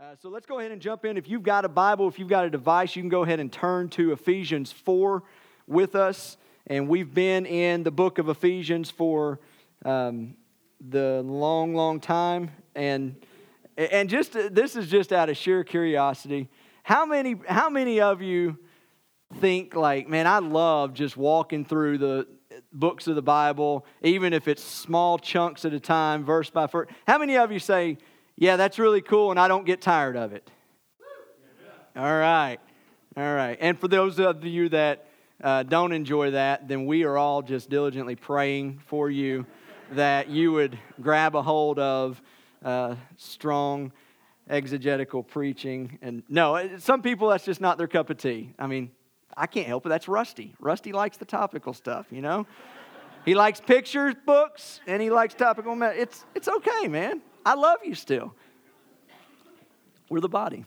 Uh, so let's go ahead and jump in. If you've got a Bible, if you've got a device, you can go ahead and turn to Ephesians 4 with us. And we've been in the book of Ephesians for um, the long, long time. And, and just this is just out of sheer curiosity. How many, how many of you think, like, man, I love just walking through the books of the Bible, even if it's small chunks at a time, verse by verse? How many of you say, yeah, that's really cool, and I don't get tired of it. All right. All right. And for those of you that uh, don't enjoy that, then we are all just diligently praying for you that you would grab a hold of uh, strong exegetical preaching. And no, some people, that's just not their cup of tea. I mean, I can't help it. That's Rusty. Rusty likes the topical stuff, you know? he likes pictures, books, and he likes topical. It's, it's okay, man. I love you still. We're the body.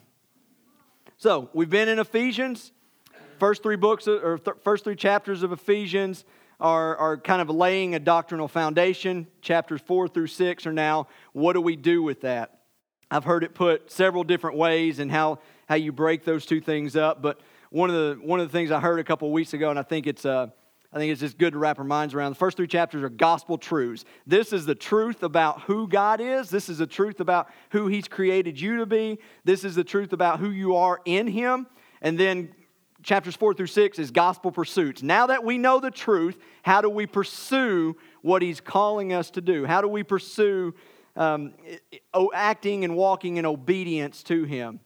So we've been in Ephesians. First three books or th- first three chapters of Ephesians are, are kind of laying a doctrinal foundation. Chapters four through six are now what do we do with that? I've heard it put several different ways and how, how you break those two things up. But one of the one of the things I heard a couple weeks ago, and I think it's uh, I think it's just good to wrap our minds around. The first three chapters are gospel truths. This is the truth about who God is. This is the truth about who He's created you to be. This is the truth about who you are in Him. And then chapters four through six is gospel pursuits. Now that we know the truth, how do we pursue what He's calling us to do? How do we pursue um, acting and walking in obedience to Him?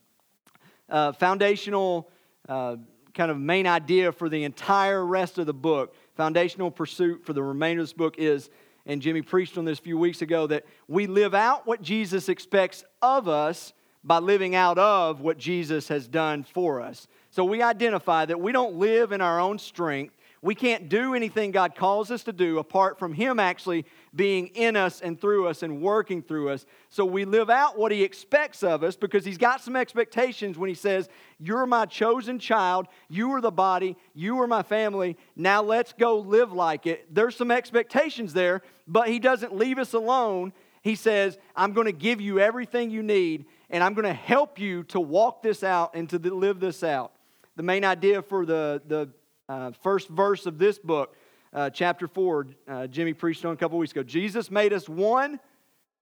Uh, foundational. Uh, kind of main idea for the entire rest of the book, foundational pursuit for the remainder of this book is, and Jimmy preached on this a few weeks ago, that we live out what Jesus expects of us by living out of what Jesus has done for us. So we identify that we don't live in our own strength. We can't do anything God calls us to do apart from Him actually being in us and through us and working through us. So we live out what He expects of us because He's got some expectations when He says, You're my chosen child, you are the body, you are my family, now let's go live like it. There's some expectations there, but He doesn't leave us alone. He says, I'm going to give you everything you need, and I'm going to help you to walk this out and to live this out. The main idea for the, the uh, first verse of this book, uh, chapter 4, uh, Jimmy preached on a couple weeks ago. Jesus made us one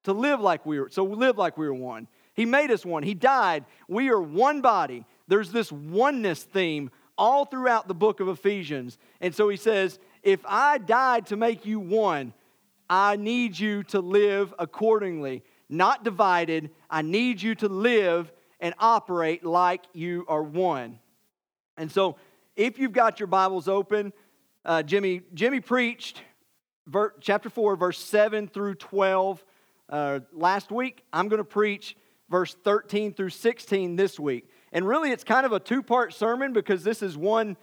to live like we were, so we live like we were one. He made us one. He died. We are one body. There's this oneness theme all throughout the book of Ephesians. And so he says, if I died to make you one, I need you to live accordingly, not divided. I need you to live and operate like you are one. And so if you've got your Bibles open, uh, Jimmy, Jimmy preached ver, chapter 4, verse 7 through 12 uh, last week. I'm going to preach verse 13 through 16 this week. And really, it's kind of a two part sermon because this is one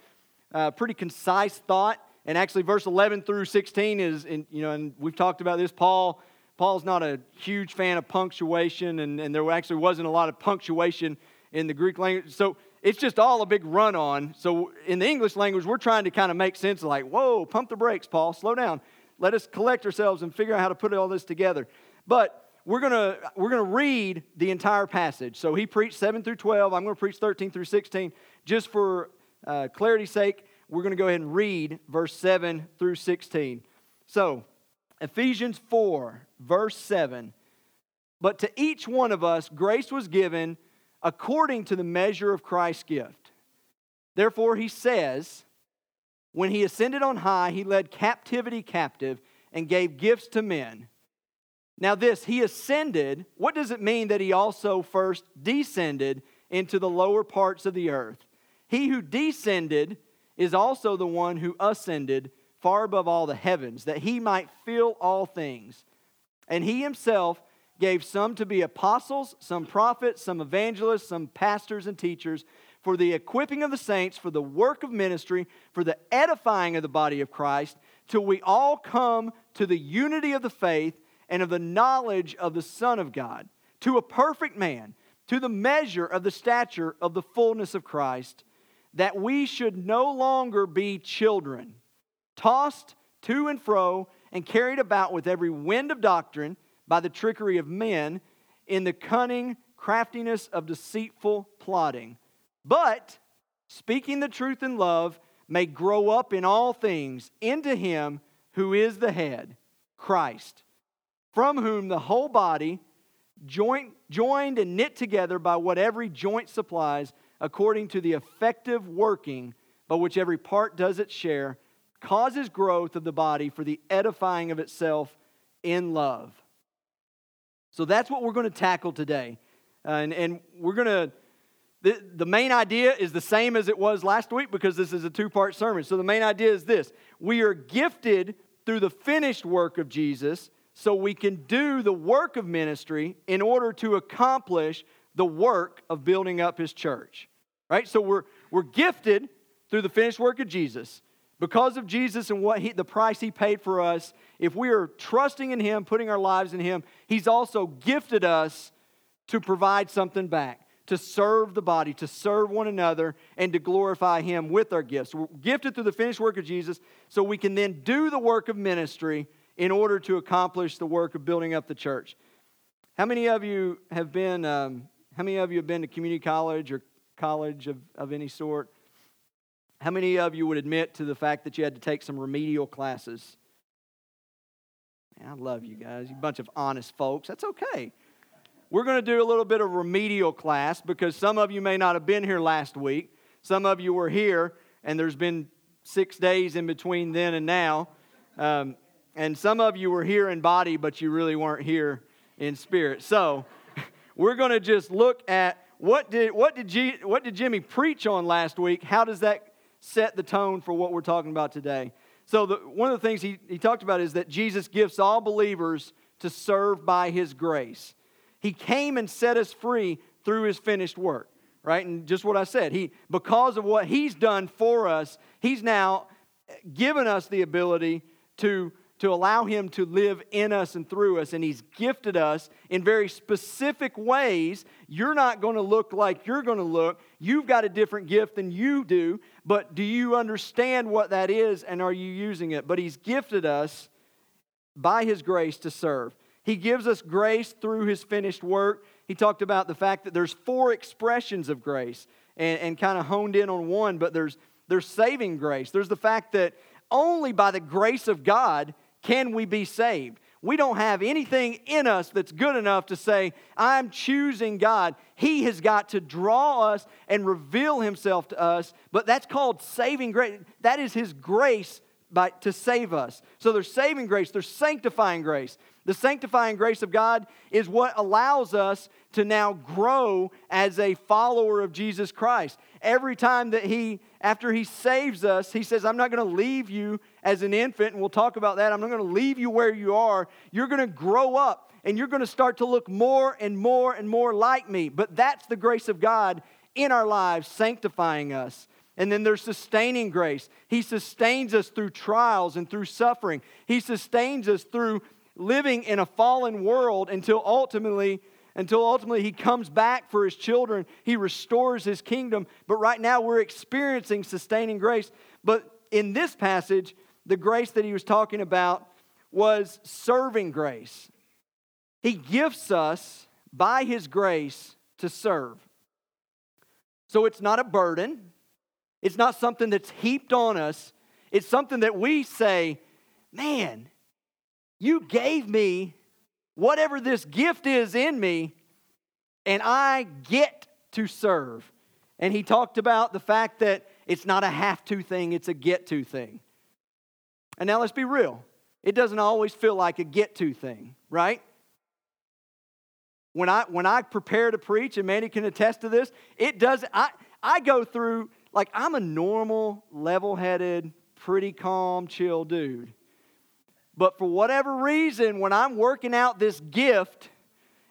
uh, pretty concise thought. And actually, verse 11 through 16 is, in, you know, and we've talked about this. Paul, Paul's not a huge fan of punctuation, and, and there actually wasn't a lot of punctuation in the Greek language. So it's just all a big run on. So in the English language, we're trying to kind of make sense of like, whoa, pump the brakes, Paul, slow down. Let us collect ourselves and figure out how to put all this together. But we're gonna we're gonna read the entire passage. So he preached 7 through 12. I'm gonna preach 13 through 16. Just for uh, clarity's sake, we're gonna go ahead and read verse 7 through 16. So Ephesians 4, verse 7. But to each one of us, grace was given according to the measure of Christ's gift. Therefore, he says, when he ascended on high, he led captivity captive and gave gifts to men. Now, this, he ascended, what does it mean that he also first descended into the lower parts of the earth? He who descended is also the one who ascended far above all the heavens, that he might fill all things. And he himself gave some to be apostles, some prophets, some evangelists, some pastors and teachers for the equipping of the saints, for the work of ministry, for the edifying of the body of Christ, till we all come to the unity of the faith and of the knowledge of the Son of God, to a perfect man, to the measure of the stature of the fullness of Christ, that we should no longer be children, tossed to and fro and carried about with every wind of doctrine by the trickery of men in the cunning craftiness of deceitful plotting. But speaking the truth in love may grow up in all things into him who is the head, Christ, from whom the whole body, joint, joined and knit together by what every joint supplies, according to the effective working by which every part does its share, causes growth of the body for the edifying of itself in love. So that's what we're going to tackle today. Uh, and, and we're going to, the, the main idea is the same as it was last week because this is a two part sermon. So the main idea is this we are gifted through the finished work of Jesus so we can do the work of ministry in order to accomplish the work of building up his church. Right? So we're, we're gifted through the finished work of Jesus. Because of Jesus and what he, the price he paid for us, if we are trusting in him, putting our lives in him, he's also gifted us to provide something back, to serve the body, to serve one another, and to glorify him with our gifts. We're gifted through the finished work of Jesus so we can then do the work of ministry in order to accomplish the work of building up the church. How many of you have been, um, how many of you have been to community college or college of, of any sort? How many of you would admit to the fact that you had to take some remedial classes? Man, I love you guys, you bunch of honest folks. That's okay. We're going to do a little bit of remedial class because some of you may not have been here last week. Some of you were here, and there's been six days in between then and now. Um, and some of you were here in body, but you really weren't here in spirit. So we're going to just look at what did, what, did G, what did Jimmy preach on last week? How does that set the tone for what we're talking about today. So, the, one of the things he, he talked about is that Jesus gifts all believers to serve by his grace. He came and set us free through his finished work, right? And just what I said, he, because of what he's done for us, he's now given us the ability to to allow Him to live in us and through us. And He's gifted us in very specific ways. You're not going to look like you're going to look. You've got a different gift than you do, but do you understand what that is and are you using it? But He's gifted us by His grace to serve. He gives us grace through His finished work. He talked about the fact that there's four expressions of grace and, and kind of honed in on one, but there's, there's saving grace. There's the fact that only by the grace of God can we be saved? We don't have anything in us that's good enough to say, I'm choosing God. He has got to draw us and reveal Himself to us, but that's called saving grace. That is His grace by, to save us. So there's saving grace, there's sanctifying grace. The sanctifying grace of God is what allows us to now grow as a follower of Jesus Christ. Every time that He, after He saves us, He says, I'm not going to leave you as an infant, and we'll talk about that. I'm not going to leave you where you are. You're going to grow up and you're going to start to look more and more and more like me. But that's the grace of God in our lives, sanctifying us. And then there's sustaining grace. He sustains us through trials and through suffering. He sustains us through living in a fallen world until ultimately until ultimately he comes back for his children. He restores his kingdom. But right now we're experiencing sustaining grace. But in this passage the grace that he was talking about was serving grace. He gifts us by his grace to serve. So it's not a burden. It's not something that's heaped on us. It's something that we say man you gave me whatever this gift is in me, and I get to serve. And he talked about the fact that it's not a have to thing, it's a get to thing. And now let's be real. It doesn't always feel like a get to thing, right? When I when I prepare to preach, and Manny can attest to this, it does I I go through like I'm a normal, level-headed, pretty calm, chill dude. But for whatever reason, when I'm working out this gift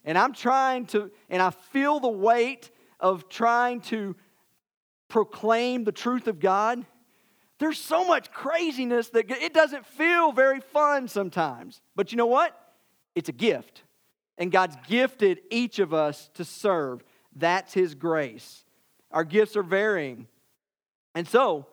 and I'm trying to, and I feel the weight of trying to proclaim the truth of God, there's so much craziness that it doesn't feel very fun sometimes. But you know what? It's a gift. And God's gifted each of us to serve. That's His grace. Our gifts are varying. And so,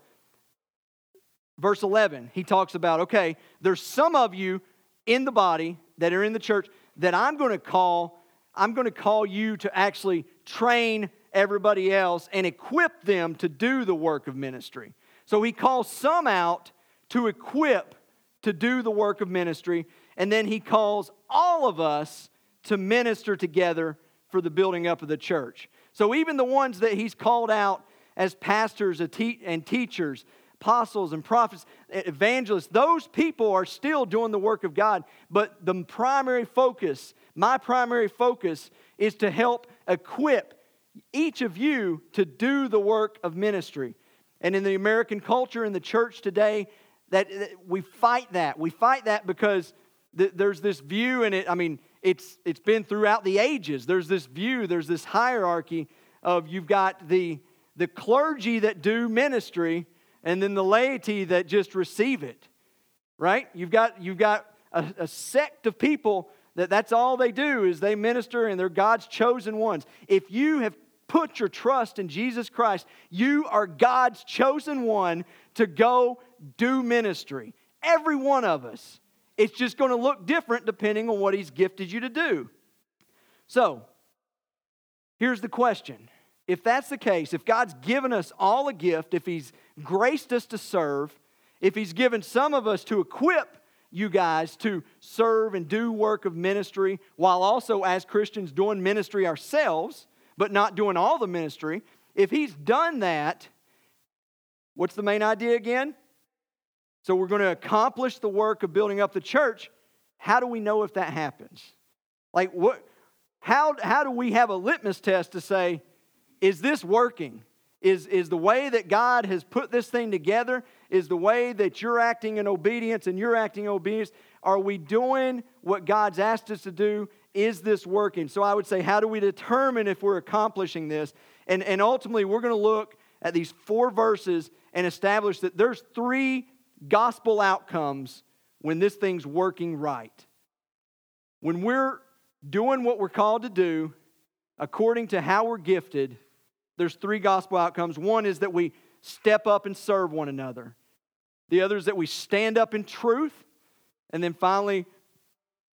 verse 11, he talks about okay, there's some of you in the body that are in the church that I'm going to call I'm going to call you to actually train everybody else and equip them to do the work of ministry. So he calls some out to equip to do the work of ministry, and then he calls all of us to minister together for the building up of the church. So even the ones that he's called out as pastors and teachers, apostles and prophets, evangelists, those people are still doing the work of God. But the primary focus, my primary focus, is to help equip each of you to do the work of ministry. And in the American culture, in the church today, that, we fight that. We fight that because there's this view, and it, I mean, it's, it's been throughout the ages. There's this view, there's this hierarchy of you've got the, the clergy that do ministry, and then the laity that just receive it, right? You've got, you've got a, a sect of people that that's all they do is they minister and they're God's chosen ones. If you have put your trust in Jesus Christ, you are God's chosen one to go do ministry. Every one of us. It's just going to look different depending on what He's gifted you to do. So, here's the question. If that's the case, if God's given us all a gift, if He's graced us to serve, if He's given some of us to equip you guys to serve and do work of ministry while also, as Christians, doing ministry ourselves, but not doing all the ministry, if He's done that, what's the main idea again? So we're going to accomplish the work of building up the church. How do we know if that happens? Like what how how do we have a litmus test to say is this working? Is, is the way that God has put this thing together, is the way that you're acting in obedience and you're acting in obedience, are we doing what God's asked us to do? Is this working? So I would say, how do we determine if we're accomplishing this? And, and ultimately, we're going to look at these four verses and establish that there's three gospel outcomes when this thing's working right. When we're doing what we're called to do according to how we're gifted, there's three gospel outcomes. One is that we step up and serve one another. The other is that we stand up in truth. And then finally,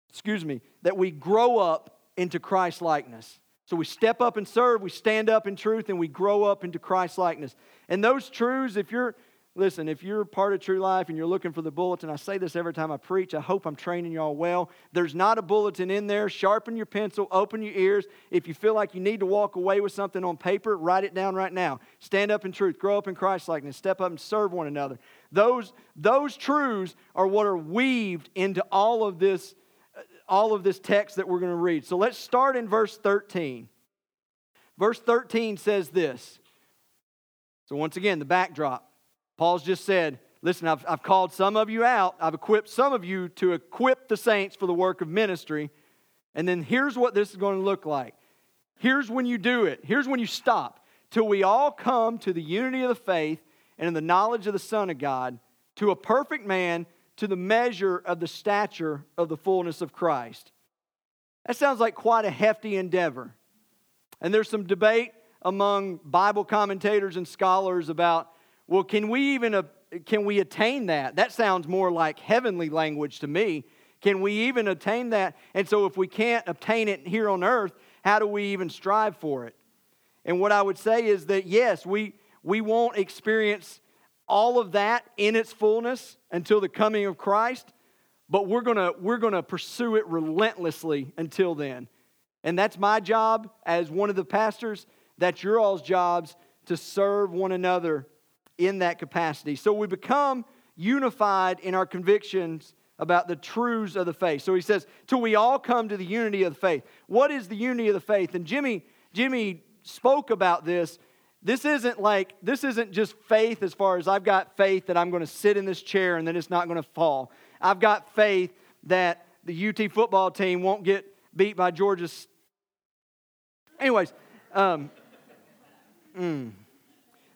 excuse me, that we grow up into Christ likeness. So we step up and serve, we stand up in truth, and we grow up into Christ likeness. And those truths, if you're Listen, if you're part of True Life and you're looking for the bulletin, I say this every time I preach. I hope I'm training y'all well. There's not a bulletin in there. Sharpen your pencil, open your ears. If you feel like you need to walk away with something on paper, write it down right now. Stand up in truth, grow up in Christ likeness, step up and serve one another. Those, those truths are what are weaved into all of this, all of this text that we're going to read. So let's start in verse 13. Verse 13 says this. So once again, the backdrop. Paul's just said, Listen, I've, I've called some of you out. I've equipped some of you to equip the saints for the work of ministry. And then here's what this is going to look like. Here's when you do it. Here's when you stop. Till we all come to the unity of the faith and in the knowledge of the Son of God, to a perfect man, to the measure of the stature of the fullness of Christ. That sounds like quite a hefty endeavor. And there's some debate among Bible commentators and scholars about well, can we even uh, can we attain that? That sounds more like heavenly language to me. Can we even attain that? And so if we can't obtain it here on earth, how do we even strive for it? And what I would say is that yes, we we won't experience all of that in its fullness until the coming of Christ, but we're going to we're going to pursue it relentlessly until then. And that's my job as one of the pastors, that's your all's jobs to serve one another in that capacity. So we become unified in our convictions about the truths of the faith. So he says, till we all come to the unity of the faith. What is the unity of the faith? And Jimmy, Jimmy spoke about this. This isn't like, this isn't just faith as far as I've got faith that I'm going to sit in this chair and then it's not going to fall. I've got faith that the UT football team won't get beat by Georgia's. Anyways, um, mm.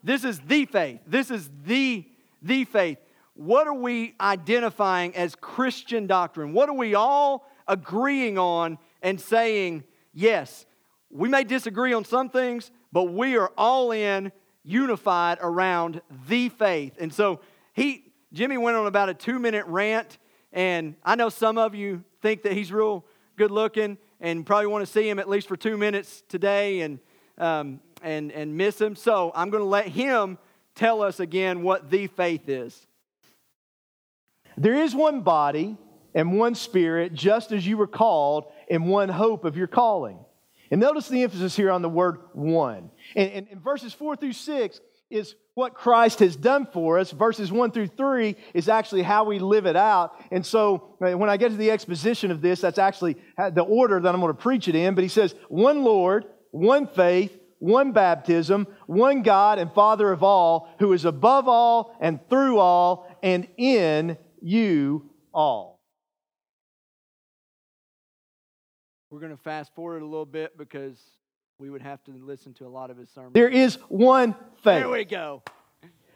This is the faith. This is the, the faith. What are we identifying as Christian doctrine? What are we all agreeing on and saying, yes, we may disagree on some things, but we are all in, unified around the faith. And so he, Jimmy went on about a two minute rant, and I know some of you think that he's real good looking and probably want to see him at least for two minutes today and, um, and, and miss him. So I'm going to let him tell us again what the faith is. There is one body and one spirit, just as you were called, and one hope of your calling. And notice the emphasis here on the word one. And, and, and verses four through six is what Christ has done for us. Verses 1 through 3 is actually how we live it out. And so uh, when I get to the exposition of this, that's actually the order that I'm going to preach it in. But he says, one Lord, one faith, one baptism, one God and Father of all, who is above all and through all and in you all. We're going to fast forward a little bit because we would have to listen to a lot of his sermons. There is one faith. There we go.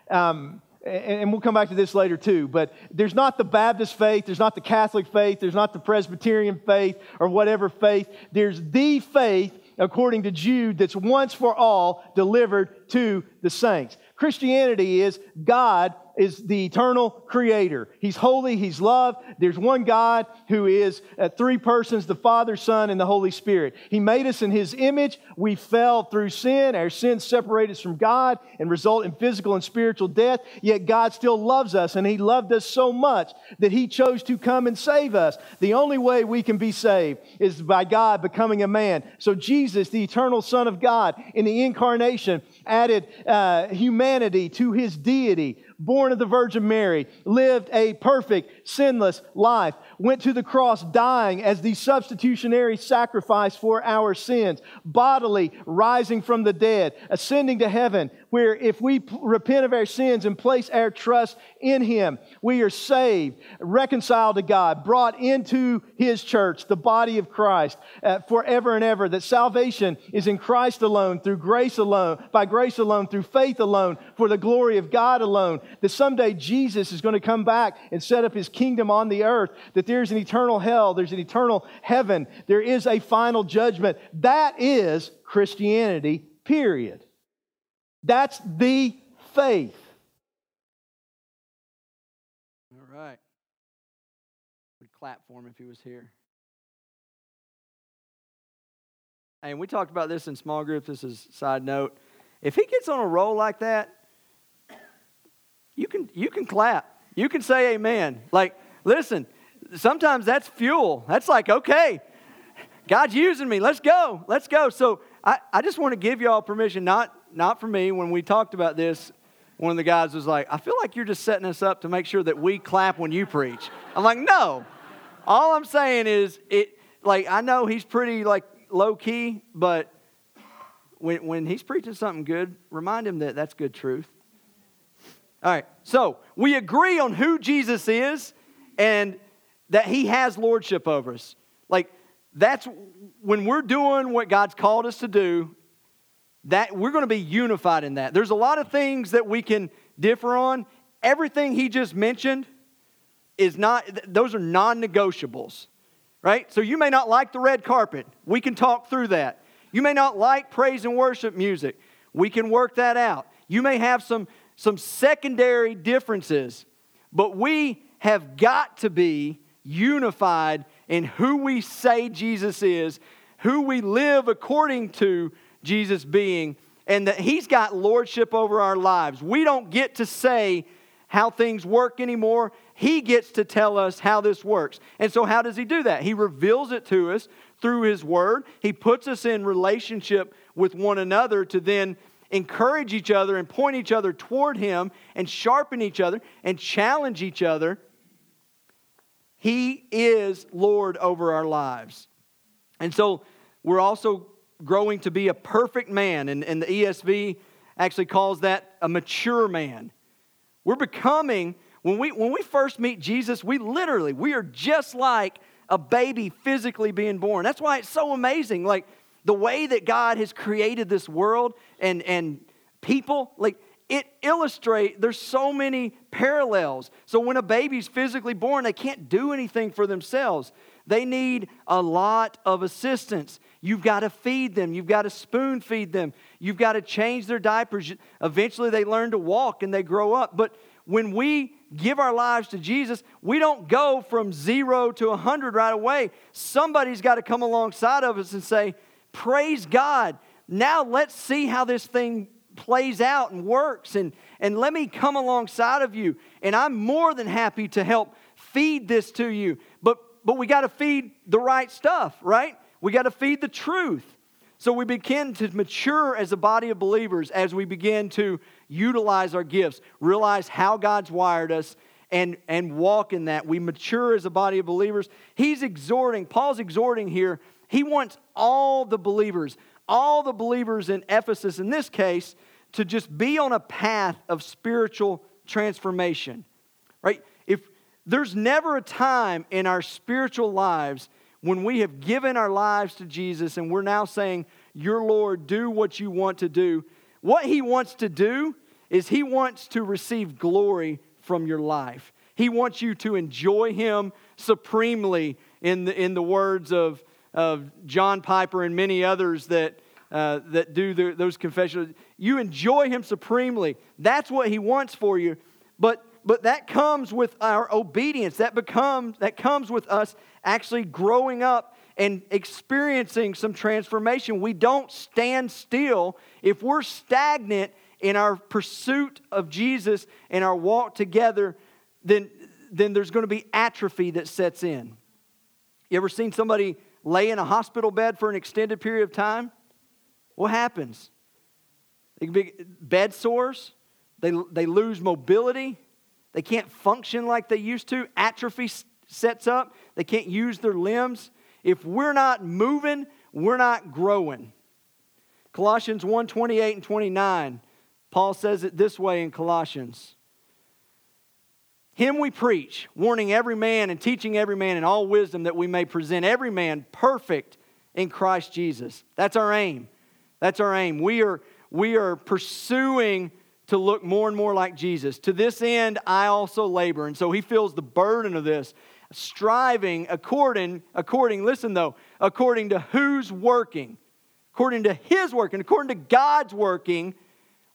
Um, and we'll come back to this later too, but there's not the Baptist faith, there's not the Catholic faith, there's not the Presbyterian faith or whatever faith. There's the faith, according to Jude, that's once for all delivered to the saints. Christianity is God is the eternal creator. He's holy, He's love. There's one God who is uh, three persons the Father, Son, and the Holy Spirit. He made us in His image. We fell through sin. Our sins separate us from God and result in physical and spiritual death. Yet God still loves us, and He loved us so much that He chose to come and save us. The only way we can be saved is by God becoming a man. So, Jesus, the eternal Son of God, in the incarnation, added uh, humanity to His deity born of the Virgin Mary, lived a perfect, sinless life, went to the cross dying as the substitutionary sacrifice for our sins, bodily rising from the dead, ascending to heaven, where if we repent of our sins and place our trust in Him, we are saved, reconciled to God, brought into His church, the body of Christ, uh, forever and ever. That salvation is in Christ alone, through grace alone, by grace alone, through faith alone, for the glory of God alone. That someday Jesus is going to come back and set up His kingdom on the earth. That there's an eternal hell, there's an eternal heaven, there is a final judgment. That is Christianity, period. That's the faith. All right. We'd clap for him if he was here. And we talked about this in small groups. This is side note. If he gets on a roll like that, you can you can clap. You can say amen. Like, listen, sometimes that's fuel. That's like, okay, God's using me. Let's go. Let's go. So I, I just want to give y'all permission, not not for me. When we talked about this, one of the guys was like, I feel like you're just setting us up to make sure that we clap when you preach. I'm like, no. All I'm saying is it like I know he's pretty like low key, but when when he's preaching something good, remind him that that's good truth. All right. So, we agree on who Jesus is and that he has lordship over us. Like that's when we're doing what God's called us to do, that we're going to be unified in that. There's a lot of things that we can differ on. Everything he just mentioned is not, those are non negotiables, right? So you may not like the red carpet. We can talk through that. You may not like praise and worship music. We can work that out. You may have some, some secondary differences, but we have got to be unified in who we say Jesus is, who we live according to Jesus being, and that He's got lordship over our lives. We don't get to say how things work anymore. He gets to tell us how this works. And so, how does He do that? He reveals it to us through His Word. He puts us in relationship with one another to then encourage each other and point each other toward Him and sharpen each other and challenge each other. He is Lord over our lives. And so, we're also growing to be a perfect man, and, and the ESV actually calls that a mature man. We're becoming, when we, when we first meet Jesus, we literally, we are just like a baby physically being born. That's why it's so amazing. Like the way that God has created this world and, and people, like it illustrate there's so many parallels. So when a baby's physically born, they can't do anything for themselves. They need a lot of assistance. You've got to feed them. You've got to spoon feed them. You've got to change their diapers. Eventually, they learn to walk and they grow up. But when we give our lives to Jesus, we don't go from zero to 100 right away. Somebody's got to come alongside of us and say, Praise God. Now let's see how this thing plays out and works. And, and let me come alongside of you. And I'm more than happy to help feed this to you. But, but we got to feed the right stuff, right? We got to feed the truth. So we begin to mature as a body of believers as we begin to utilize our gifts, realize how God's wired us, and, and walk in that. We mature as a body of believers. He's exhorting, Paul's exhorting here, he wants all the believers, all the believers in Ephesus, in this case, to just be on a path of spiritual transformation, right? If there's never a time in our spiritual lives when we have given our lives to Jesus and we're now saying, Your Lord, do what you want to do, what He wants to do is He wants to receive glory from your life. He wants you to enjoy Him supremely, in the, in the words of, of John Piper and many others that, uh, that do the, those confessions. You enjoy Him supremely. That's what He wants for you. But but that comes with our obedience. That becomes that comes with us actually growing up and experiencing some transformation. We don't stand still. If we're stagnant in our pursuit of Jesus and our walk together, then, then there's going to be atrophy that sets in. You ever seen somebody lay in a hospital bed for an extended period of time? What happens? They can be bed sores, they, they lose mobility, they can't function like they used to. Atrophy sets up. They can't use their limbs. If we're not moving, we're not growing. Colossians 1 28 and 29, Paul says it this way in Colossians. Him we preach, warning every man and teaching every man in all wisdom that we may present every man perfect in Christ Jesus. That's our aim. That's our aim. We are, we are pursuing to look more and more like Jesus. To this end, I also labor. And so he feels the burden of this, striving according, according, listen though, according to who's working, according to his working, according to God's working,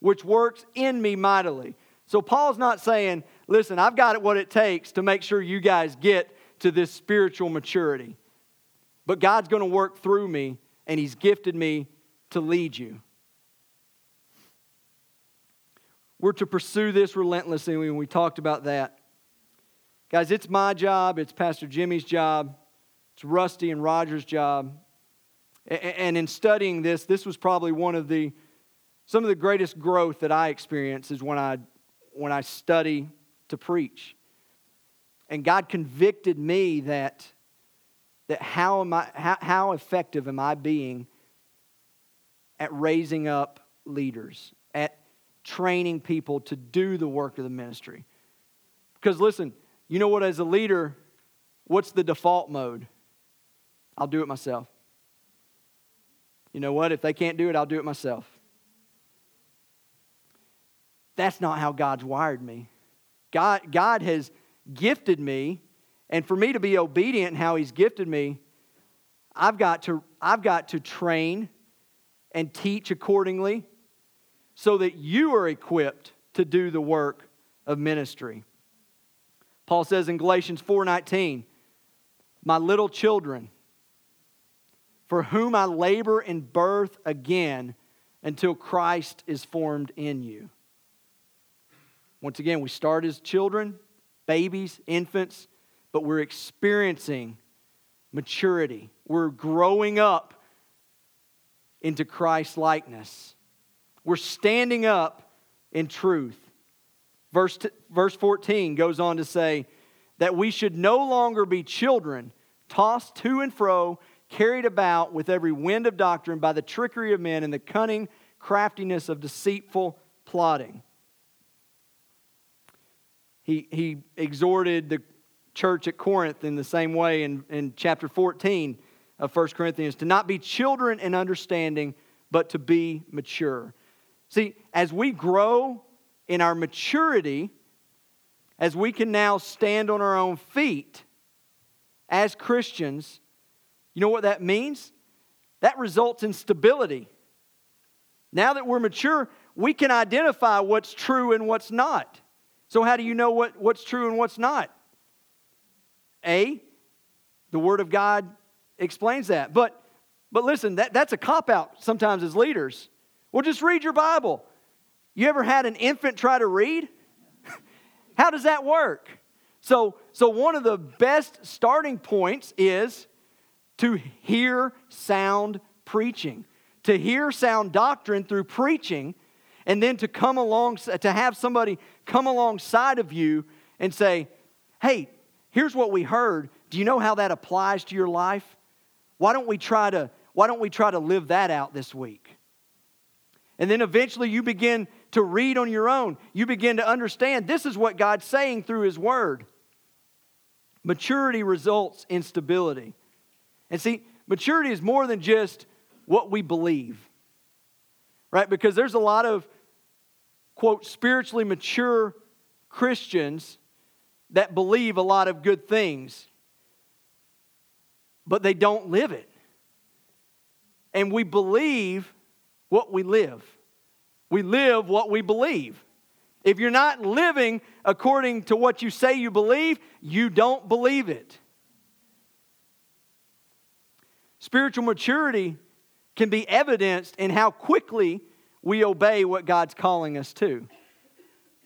which works in me mightily. So Paul's not saying, listen, I've got what it takes to make sure you guys get to this spiritual maturity. But God's going to work through me, and he's gifted me to lead you. We're to pursue this relentlessly, and we talked about that. Guys, it's my job, it's Pastor Jimmy's job, it's Rusty and Roger's job. And in studying this, this was probably one of the some of the greatest growth that I experience is when I when I study to preach. And God convicted me that that how am I how, how effective am I being at raising up leaders, at training people to do the work of the ministry. Because listen, you know what, as a leader, what's the default mode? I'll do it myself. You know what? If they can't do it, I'll do it myself. That's not how God's wired me. God, God has gifted me, and for me to be obedient in how He's gifted me, I've got to, I've got to train and teach accordingly so that you are equipped to do the work of ministry. Paul says in Galatians 4:19, "My little children, for whom I labor in birth again until Christ is formed in you." Once again, we start as children, babies, infants, but we're experiencing maturity. We're growing up into Christ likeness. We're standing up in truth. Verse, verse 14 goes on to say that we should no longer be children, tossed to and fro, carried about with every wind of doctrine by the trickery of men and the cunning craftiness of deceitful plotting. He, he exhorted the church at Corinth in the same way in, in chapter 14 of 1 Corinthians to not be children in understanding, but to be mature. See, as we grow in our maturity, as we can now stand on our own feet as Christians, you know what that means? That results in stability. Now that we're mature, we can identify what's true and what's not. So, how do you know what, what's true and what's not? A, the Word of God explains that. But, but listen, that, that's a cop out sometimes as leaders. Well, just read your Bible. You ever had an infant try to read? How does that work? So, so one of the best starting points is to hear sound preaching, to hear sound doctrine through preaching, and then to come along, to have somebody come alongside of you and say, hey, here's what we heard. Do you know how that applies to your life? Why don't we try to, why don't we try to live that out this week? And then eventually you begin to read on your own. You begin to understand this is what God's saying through His Word. Maturity results in stability. And see, maturity is more than just what we believe, right? Because there's a lot of, quote, spiritually mature Christians that believe a lot of good things, but they don't live it. And we believe what we live. We live what we believe. If you're not living according to what you say you believe, you don't believe it. Spiritual maturity can be evidenced in how quickly we obey what God's calling us to.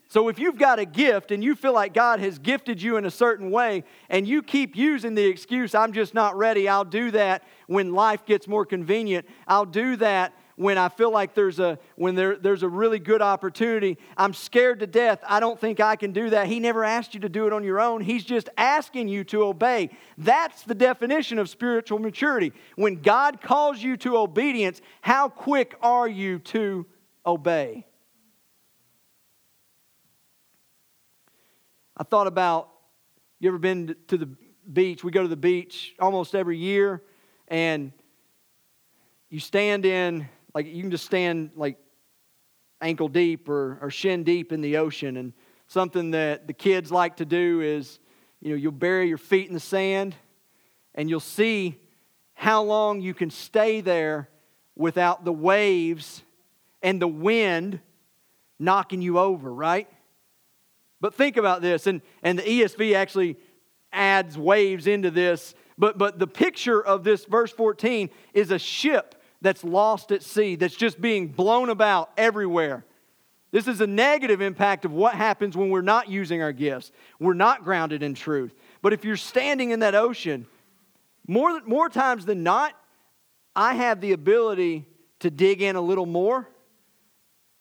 So if you've got a gift and you feel like God has gifted you in a certain way and you keep using the excuse, I'm just not ready, I'll do that when life gets more convenient, I'll do that when I feel like there's a when there, there's a really good opportunity. I'm scared to death. I don't think I can do that. He never asked you to do it on your own. He's just asking you to obey. That's the definition of spiritual maturity. When God calls you to obedience, how quick are you to obey? I thought about you ever been to the beach? We go to the beach almost every year and you stand in like you can just stand like ankle deep or, or shin deep in the ocean. And something that the kids like to do is, you know, you'll bury your feet in the sand and you'll see how long you can stay there without the waves and the wind knocking you over, right? But think about this, and, and the ESV actually adds waves into this. But, but the picture of this verse 14 is a ship that's lost at sea, that's just being blown about everywhere. This is a negative impact of what happens when we're not using our gifts. We're not grounded in truth. But if you're standing in that ocean, more, more times than not, I have the ability to dig in a little more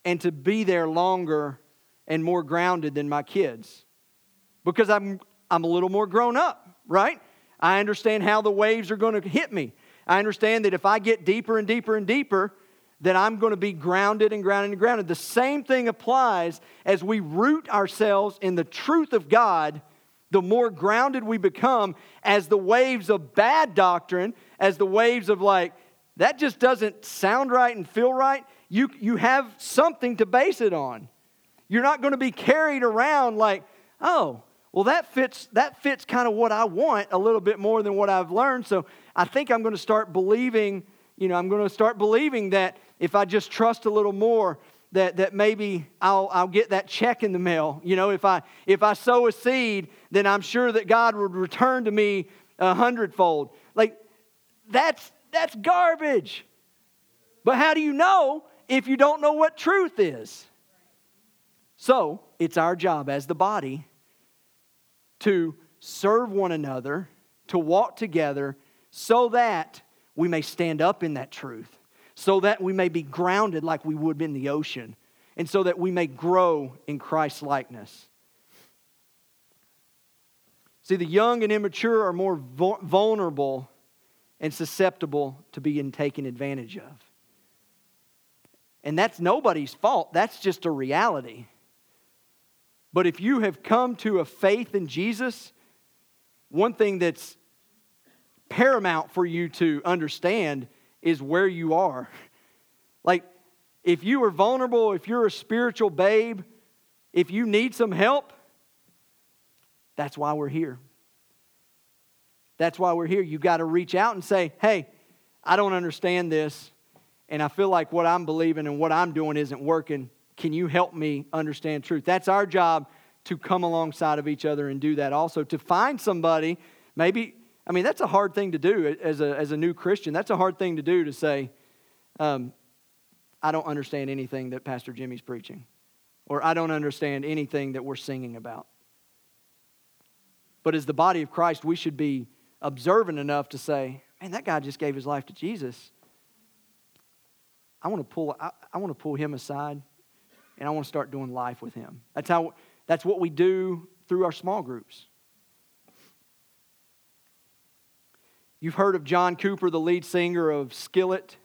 and to be there longer and more grounded than my kids because I'm, I'm a little more grown up, right? I understand how the waves are going to hit me. I understand that if I get deeper and deeper and deeper, then I'm going to be grounded and grounded and grounded. The same thing applies as we root ourselves in the truth of God, the more grounded we become as the waves of bad doctrine, as the waves of like, that just doesn't sound right and feel right. You, you have something to base it on. You're not going to be carried around like, oh, well, that fits, that fits kind of what I want a little bit more than what I've learned. So I think I'm going to start believing, you know, I'm going to start believing that if I just trust a little more, that, that maybe I'll, I'll get that check in the mail. You know, if I, if I sow a seed, then I'm sure that God would return to me a hundredfold. Like, that's, that's garbage. But how do you know if you don't know what truth is? So, it's our job as the body to serve one another, to walk together, so that we may stand up in that truth, so that we may be grounded like we would be in the ocean, and so that we may grow in Christ's likeness. See, the young and immature are more vulnerable and susceptible to being taken advantage of. And that's nobody's fault, that's just a reality. But if you have come to a faith in Jesus, one thing that's paramount for you to understand is where you are. Like, if you are vulnerable, if you're a spiritual babe, if you need some help, that's why we're here. That's why we're here. You've got to reach out and say, hey, I don't understand this, and I feel like what I'm believing and what I'm doing isn't working. Can you help me understand truth? That's our job to come alongside of each other and do that also. To find somebody, maybe, I mean, that's a hard thing to do as a, as a new Christian. That's a hard thing to do to say, um, I don't understand anything that Pastor Jimmy's preaching, or I don't understand anything that we're singing about. But as the body of Christ, we should be observant enough to say, man, that guy just gave his life to Jesus. I want to pull, I, I want to pull him aside and I want to start doing life with him. That's how that's what we do through our small groups. You've heard of John Cooper, the lead singer of Skillet.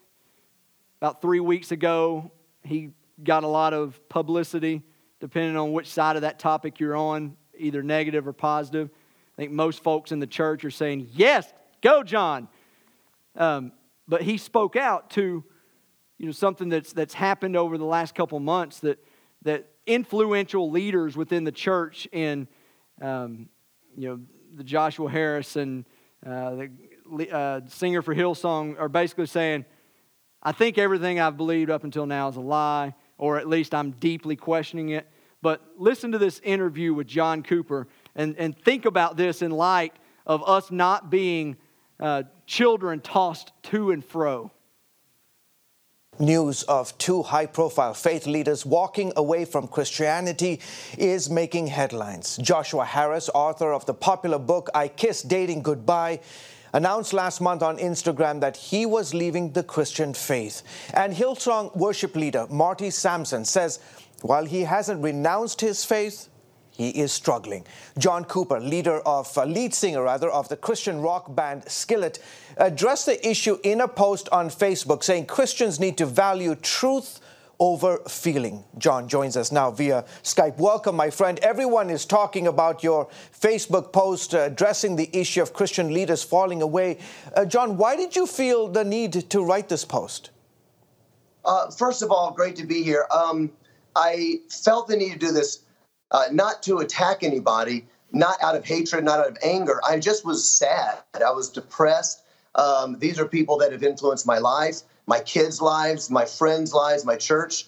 About three weeks ago, he got a lot of publicity, depending on which side of that topic you're on, either negative or positive. I think most folks in the church are saying, Yes, go, John. Um, but he spoke out to you know, something that's, that's happened over the last couple months that, that influential leaders within the church in, um, you know, the Joshua Harris and uh, the uh, singer for Hillsong are basically saying, I think everything I've believed up until now is a lie, or at least I'm deeply questioning it. But listen to this interview with John Cooper and, and think about this in light of us not being uh, children tossed to and fro. News of two high profile faith leaders walking away from Christianity is making headlines. Joshua Harris, author of the popular book I Kissed Dating Goodbye, announced last month on Instagram that he was leaving the Christian faith. And Hillsong worship leader Marty Sampson says while he hasn't renounced his faith, he is struggling. John Cooper, leader of uh, lead singer rather of the Christian rock band Skillet, addressed the issue in a post on Facebook saying Christians need to value truth over feeling. John joins us now via Skype. Welcome, my friend. Everyone is talking about your Facebook post uh, addressing the issue of Christian leaders falling away. Uh, John, why did you feel the need to write this post? Uh, first of all, great to be here. Um, I felt the need to do this uh, not to attack anybody, not out of hatred, not out of anger. I just was sad. I was depressed. Um, these are people that have influenced my life, my kids' lives, my friends' lives, my church.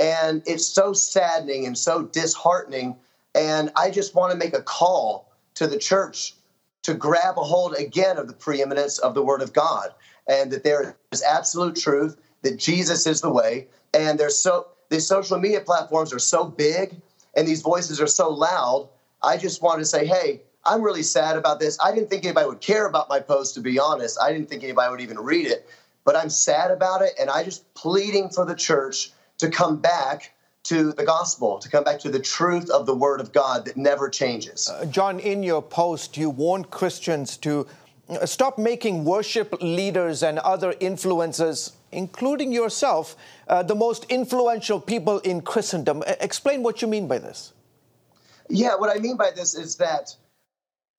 And it's so saddening and so disheartening. And I just want to make a call to the church to grab a hold again of the preeminence of the Word of God and that there is absolute truth, that Jesus is the way. And there's so these social media platforms are so big and these voices are so loud. I just want to say, hey, I'm really sad about this. I didn't think anybody would care about my post, to be honest. I didn't think anybody would even read it, but I'm sad about it. And I just pleading for the church to come back to the gospel, to come back to the truth of the word of God that never changes. Uh, John, in your post, you warned Christians to uh, stop making worship leaders and other influencers, including yourself, uh, the most influential people in Christendom. explain what you mean by this. Yeah, what I mean by this is that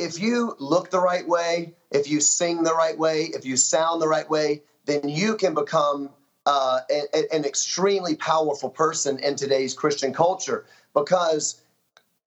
if you look the right way, if you sing the right way, if you sound the right way, then you can become uh, a, an extremely powerful person in today's Christian culture. Because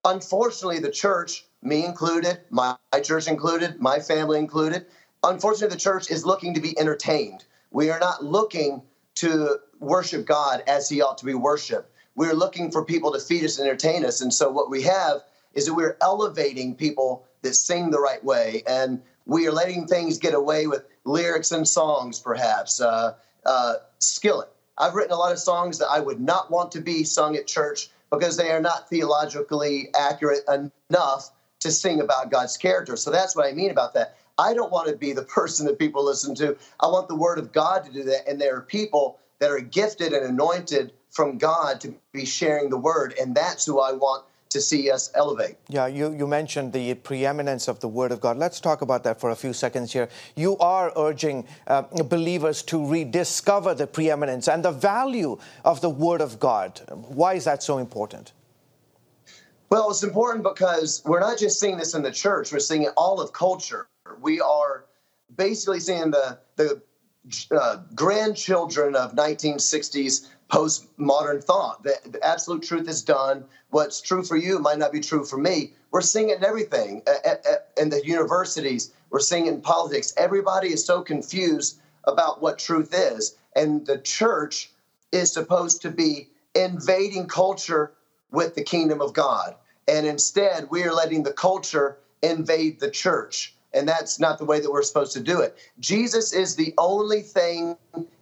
unfortunately, the church, me included, my, my church included, my family included, unfortunately, the church is looking to be entertained. We are not looking to worship God as he ought to be worshiped. We're looking for people to feed us and entertain us. And so what we have is that we're elevating people that sing the right way. And we are letting things get away with lyrics and songs, perhaps. Uh, uh, skillet. I've written a lot of songs that I would not want to be sung at church because they are not theologically accurate enough to sing about God's character. So that's what I mean about that. I don't want to be the person that people listen to. I want the Word of God to do that. And there are people that are gifted and anointed from God to be sharing the Word. And that's who I want to see us elevate. Yeah, you, you mentioned the preeminence of the Word of God. Let's talk about that for a few seconds here. You are urging uh, believers to rediscover the preeminence and the value of the Word of God. Why is that so important? Well, it's important because we're not just seeing this in the church, we're seeing it all of culture. We are basically seeing the, the uh, grandchildren of 1960s postmodern thought. that the, absolute truth is done. What's true for you might not be true for me. We're seeing it in everything. At, at, in the universities, we're seeing it in politics. Everybody is so confused about what truth is. And the church is supposed to be invading culture with the kingdom of God. And instead, we are letting the culture invade the church. And that's not the way that we're supposed to do it. Jesus is the only thing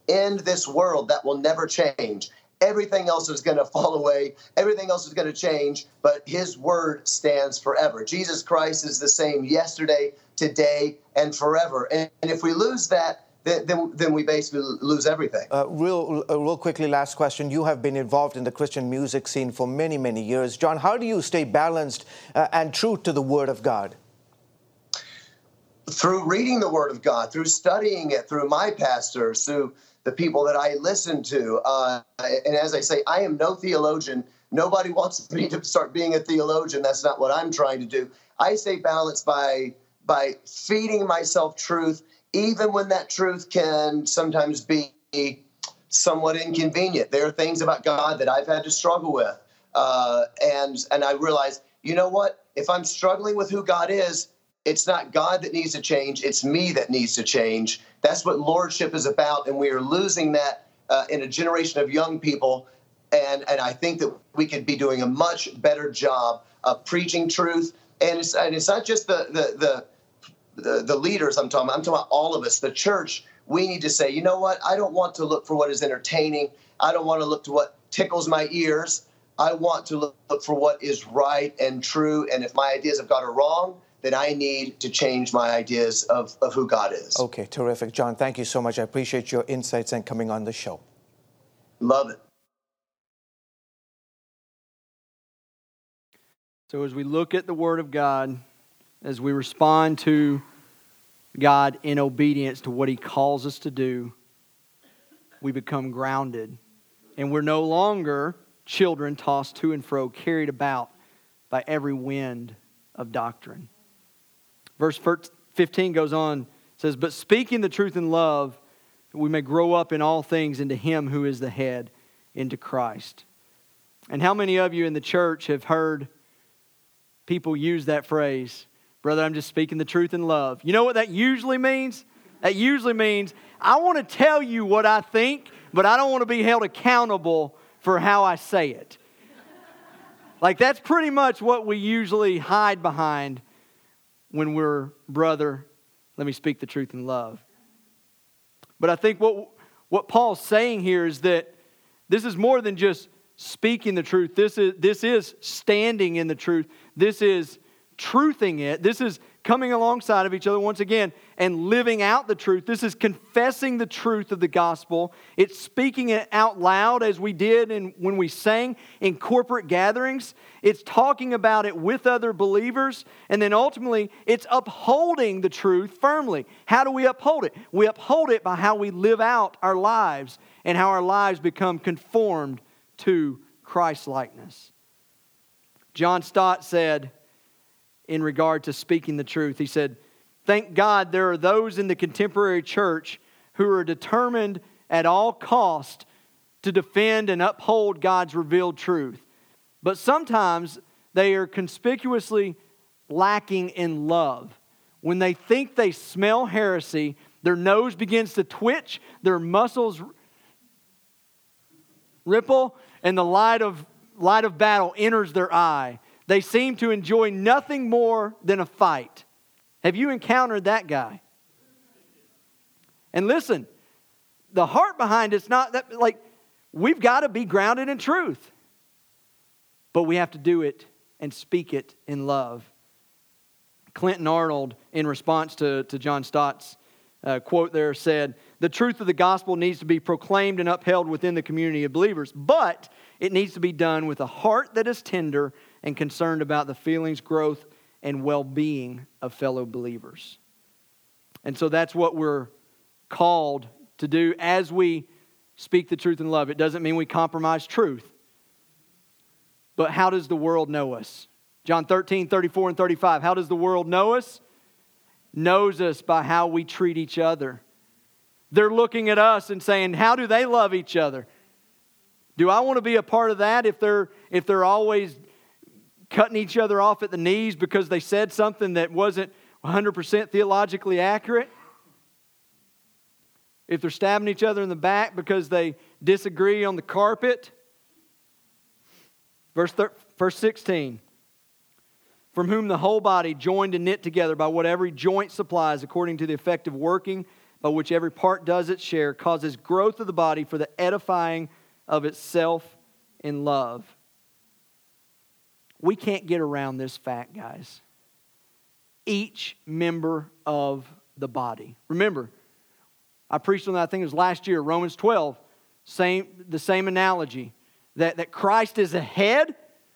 in this world that will never change. Everything else is going to fall away. Everything else is going to change, but his word stands forever. Jesus Christ is the same yesterday, today, and forever. And, and if we lose that, then, then, we basically lose everything. Uh, real, uh, real quickly, last question. You have been involved in the Christian music scene for many, many years. John, how do you stay balanced uh, and true to the Word of God? Through reading the Word of God, through studying it, through my pastors, through the people that I listen to. Uh, and as I say, I am no theologian. Nobody wants me to start being a theologian. That's not what I'm trying to do. I stay balanced by by feeding myself truth even when that truth can sometimes be somewhat inconvenient. There are things about God that I've had to struggle with, uh, and and I realize, you know what? If I'm struggling with who God is, it's not God that needs to change; it's me that needs to change. That's what lordship is about, and we are losing that uh, in a generation of young people. And and I think that we could be doing a much better job of preaching truth. And it's and it's not just the the the the, leaders I'm talking about, I'm talking about all of us, the church, we need to say, you know what? I don't want to look for what is entertaining. I don't want to look to what tickles my ears. I want to look, look for what is right and true. And if my ideas of God are wrong, then I need to change my ideas of, of who God is. Okay, terrific. John, thank you so much. I appreciate your insights and coming on the show. Love it. So, as we look at the Word of God, as we respond to God in obedience to what He calls us to do, we become grounded. And we're no longer children tossed to and fro, carried about by every wind of doctrine. Verse 15 goes on, says, But speaking the truth in love, we may grow up in all things into Him who is the head, into Christ. And how many of you in the church have heard people use that phrase? Brother, I'm just speaking the truth in love. You know what that usually means? That usually means I want to tell you what I think, but I don't want to be held accountable for how I say it. like, that's pretty much what we usually hide behind when we're, brother, let me speak the truth in love. But I think what, what Paul's saying here is that this is more than just speaking the truth. This is, this is standing in the truth. This is truthing it. This is coming alongside of each other once again and living out the truth. This is confessing the truth of the gospel. It's speaking it out loud as we did in, when we sang in corporate gatherings. It's talking about it with other believers. And then ultimately, it's upholding the truth firmly. How do we uphold it? We uphold it by how we live out our lives and how our lives become conformed to Christ likeness. John Stott said, in regard to speaking the truth. He said, Thank God there are those in the contemporary church who are determined at all cost to defend and uphold God's revealed truth. But sometimes they are conspicuously lacking in love. When they think they smell heresy, their nose begins to twitch, their muscles ripple, and the light of, light of battle enters their eye. They seem to enjoy nothing more than a fight. Have you encountered that guy? And listen, the heart behind it's not that, like, we've got to be grounded in truth, but we have to do it and speak it in love. Clinton Arnold, in response to, to John Stott's uh, quote there, said, The truth of the gospel needs to be proclaimed and upheld within the community of believers, but it needs to be done with a heart that is tender and concerned about the feelings, growth, and well being of fellow believers. And so that's what we're called to do as we speak the truth in love. It doesn't mean we compromise truth. But how does the world know us? John 13, 34, and 35. How does the world know us? Knows us by how we treat each other. They're looking at us and saying, How do they love each other? Do I want to be a part of that if they're, if they're always cutting each other off at the knees because they said something that wasn't 100% theologically accurate, if they're stabbing each other in the back because they disagree on the carpet. Verse, thir- verse 16 from whom the whole body, joined and knit together by what every joint supplies, according to the effective working by which every part does its share, causes growth of the body for the edifying of itself in love. We can't get around this fact, guys. Each member of the body. Remember, I preached on that, I think it was last year, Romans 12, same, the same analogy that, that Christ is a head,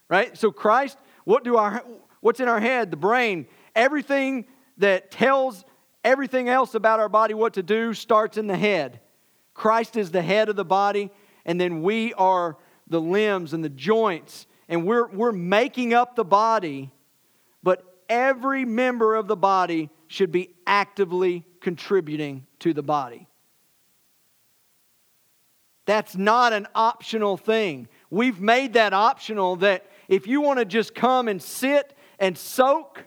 right? So, Christ, what do our, what's in our head? The brain. Everything that tells everything else about our body what to do starts in the head. Christ is the head of the body, and then we are the limbs and the joints, and we're, we're making up the body, but every member of the body should be actively contributing to the body. That's not an optional thing. We've made that optional that if you want to just come and sit and soak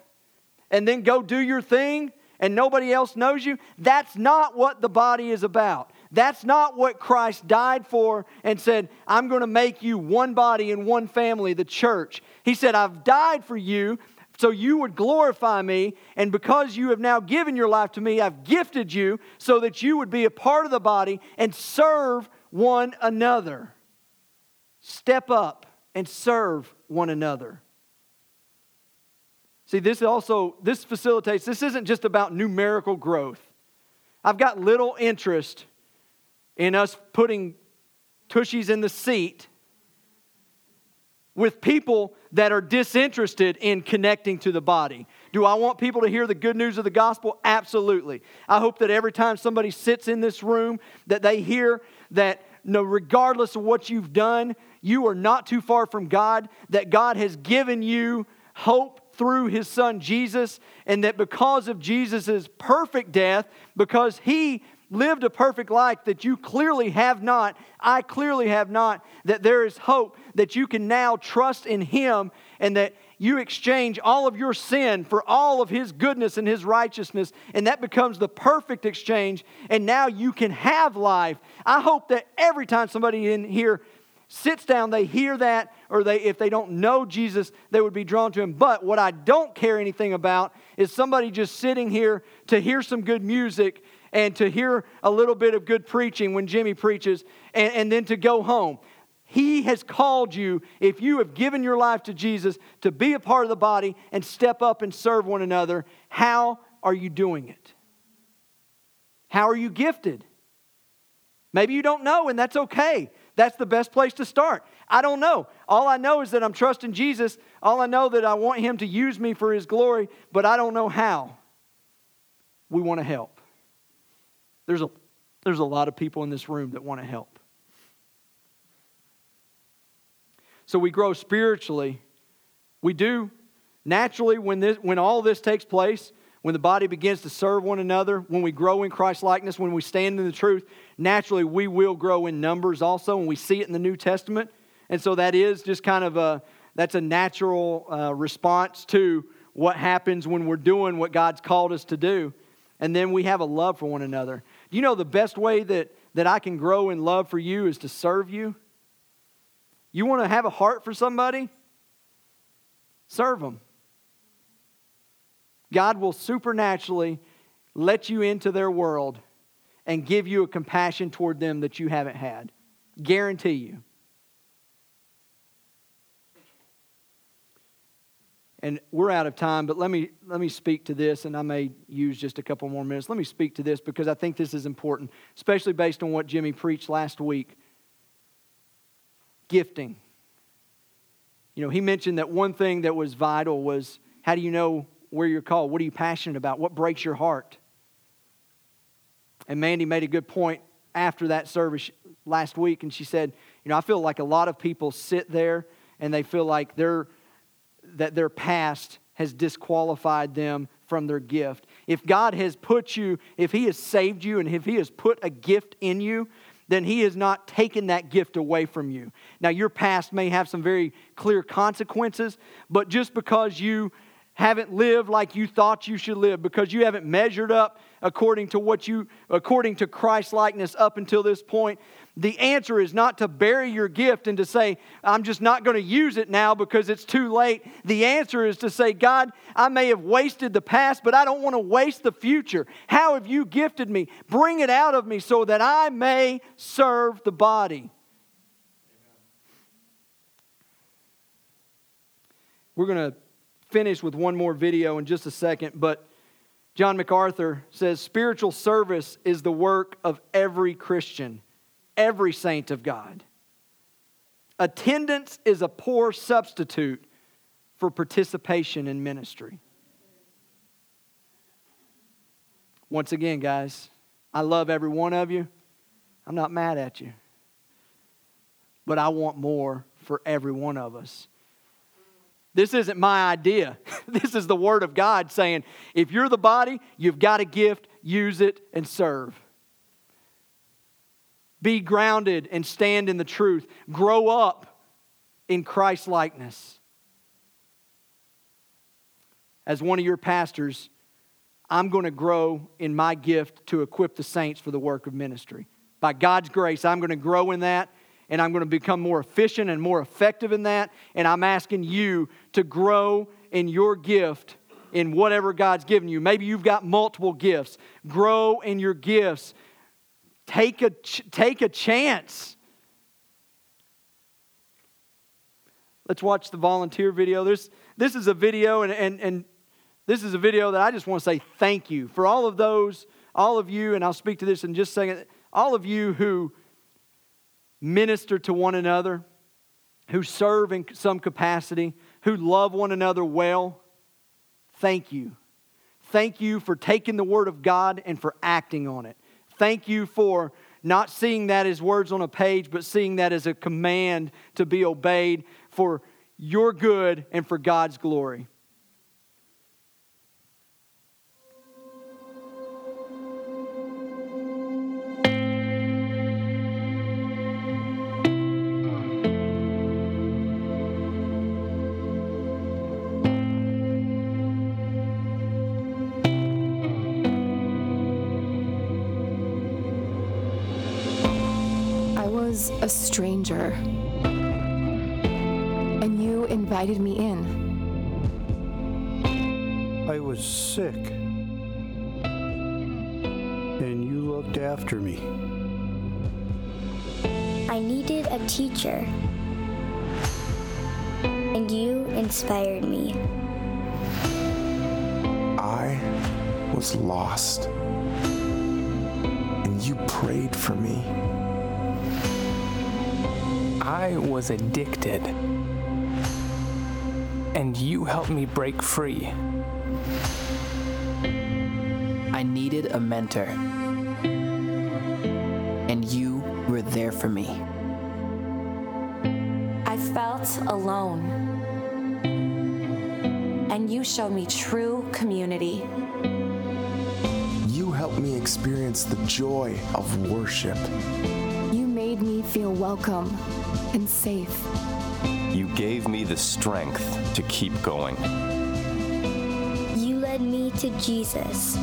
and then go do your thing and nobody else knows you, that's not what the body is about. That's not what Christ died for and said, I'm going to make you one body and one family, the church. He said, I've died for you so you would glorify me. And because you have now given your life to me, I've gifted you so that you would be a part of the body and serve one another. Step up and serve one another. See, this also this facilitates this isn't just about numerical growth. I've got little interest in us putting tushies in the seat with people that are disinterested in connecting to the body. Do I want people to hear the good news of the gospel? Absolutely. I hope that every time somebody sits in this room that they hear that no regardless of what you've done, you are not too far from God, that God has given you hope through his son Jesus and that because of Jesus' perfect death, because he lived a perfect life that you clearly have not, I clearly have not, that there is hope that you can now trust in Him and that you exchange all of your sin for all of His goodness and His righteousness, and that becomes the perfect exchange, and now you can have life. I hope that every time somebody in here sits down, they hear that, or they, if they don't know Jesus, they would be drawn to him. But what I don't care anything about is somebody just sitting here to hear some good music and to hear a little bit of good preaching when Jimmy preaches, and, and then to go home. He has called you, if you have given your life to Jesus, to be a part of the body and step up and serve one another. How are you doing it? How are you gifted? Maybe you don't know, and that's okay. That's the best place to start. I don't know. All I know is that I'm trusting Jesus. All I know that I want Him to use me for His glory, but I don't know how. We want to help. There's a, there's a lot of people in this room that want to help. So we grow spiritually. We do. Naturally, when, this, when all this takes place, when the body begins to serve one another, when we grow in Christ likeness, when we stand in the truth, naturally we will grow in numbers also, and we see it in the New Testament. And so that is just kind of a that's a natural uh, response to what happens when we're doing what God's called us to do. And then we have a love for one another. You know, the best way that, that I can grow in love for you is to serve you. You want to have a heart for somebody? Serve them. God will supernaturally let you into their world and give you a compassion toward them that you haven't had. Guarantee you. And we're out of time, but let me, let me speak to this, and I may use just a couple more minutes. Let me speak to this because I think this is important, especially based on what Jimmy preached last week. Gifting. You know, he mentioned that one thing that was vital was how do you know where you're called? What are you passionate about? What breaks your heart? And Mandy made a good point after that service last week, and she said, You know, I feel like a lot of people sit there and they feel like they're that their past has disqualified them from their gift. If God has put you, if He has saved you, and if He has put a gift in you, then He has not taken that gift away from you. Now, your past may have some very clear consequences, but just because you haven't lived like you thought you should live, because you haven't measured up according to what you according to Christ likeness up until this point? The answer is not to bury your gift and to say, I'm just not going to use it now because it's too late. The answer is to say, God, I may have wasted the past, but I don't want to waste the future. How have you gifted me? Bring it out of me so that I may serve the body. We're going to finish with one more video in just a second, but John MacArthur says spiritual service is the work of every Christian, every saint of God. Attendance is a poor substitute for participation in ministry. Once again, guys, I love every one of you. I'm not mad at you. But I want more for every one of us. This isn't my idea. this is the Word of God saying, if you're the body, you've got a gift, use it and serve. Be grounded and stand in the truth. Grow up in Christ likeness. As one of your pastors, I'm going to grow in my gift to equip the saints for the work of ministry. By God's grace, I'm going to grow in that and I'm going to become more efficient and more effective in that. And I'm asking you to grow in your gift in whatever God's given you. Maybe you've got multiple gifts. Grow in your gifts. Take a, take a chance. Let's watch the volunteer video. This, this is a video, and, and, and this is a video that I just want to say thank you for all of those, all of you, and I'll speak to this in just a second, all of you who minister to one another, who serve in some capacity, who love one another well, thank you. Thank you for taking the Word of God and for acting on it. Thank you for not seeing that as words on a page, but seeing that as a command to be obeyed for your good and for God's glory. Stranger, and you invited me in. I was sick, and you looked after me. I needed a teacher, and you inspired me. I was lost, and you prayed for me. I was addicted, and you helped me break free. I needed a mentor, and you were there for me. I felt alone, and you showed me true community. You helped me experience the joy of worship. You made me feel welcome and safe. You gave me the strength to keep going. You led me to Jesus.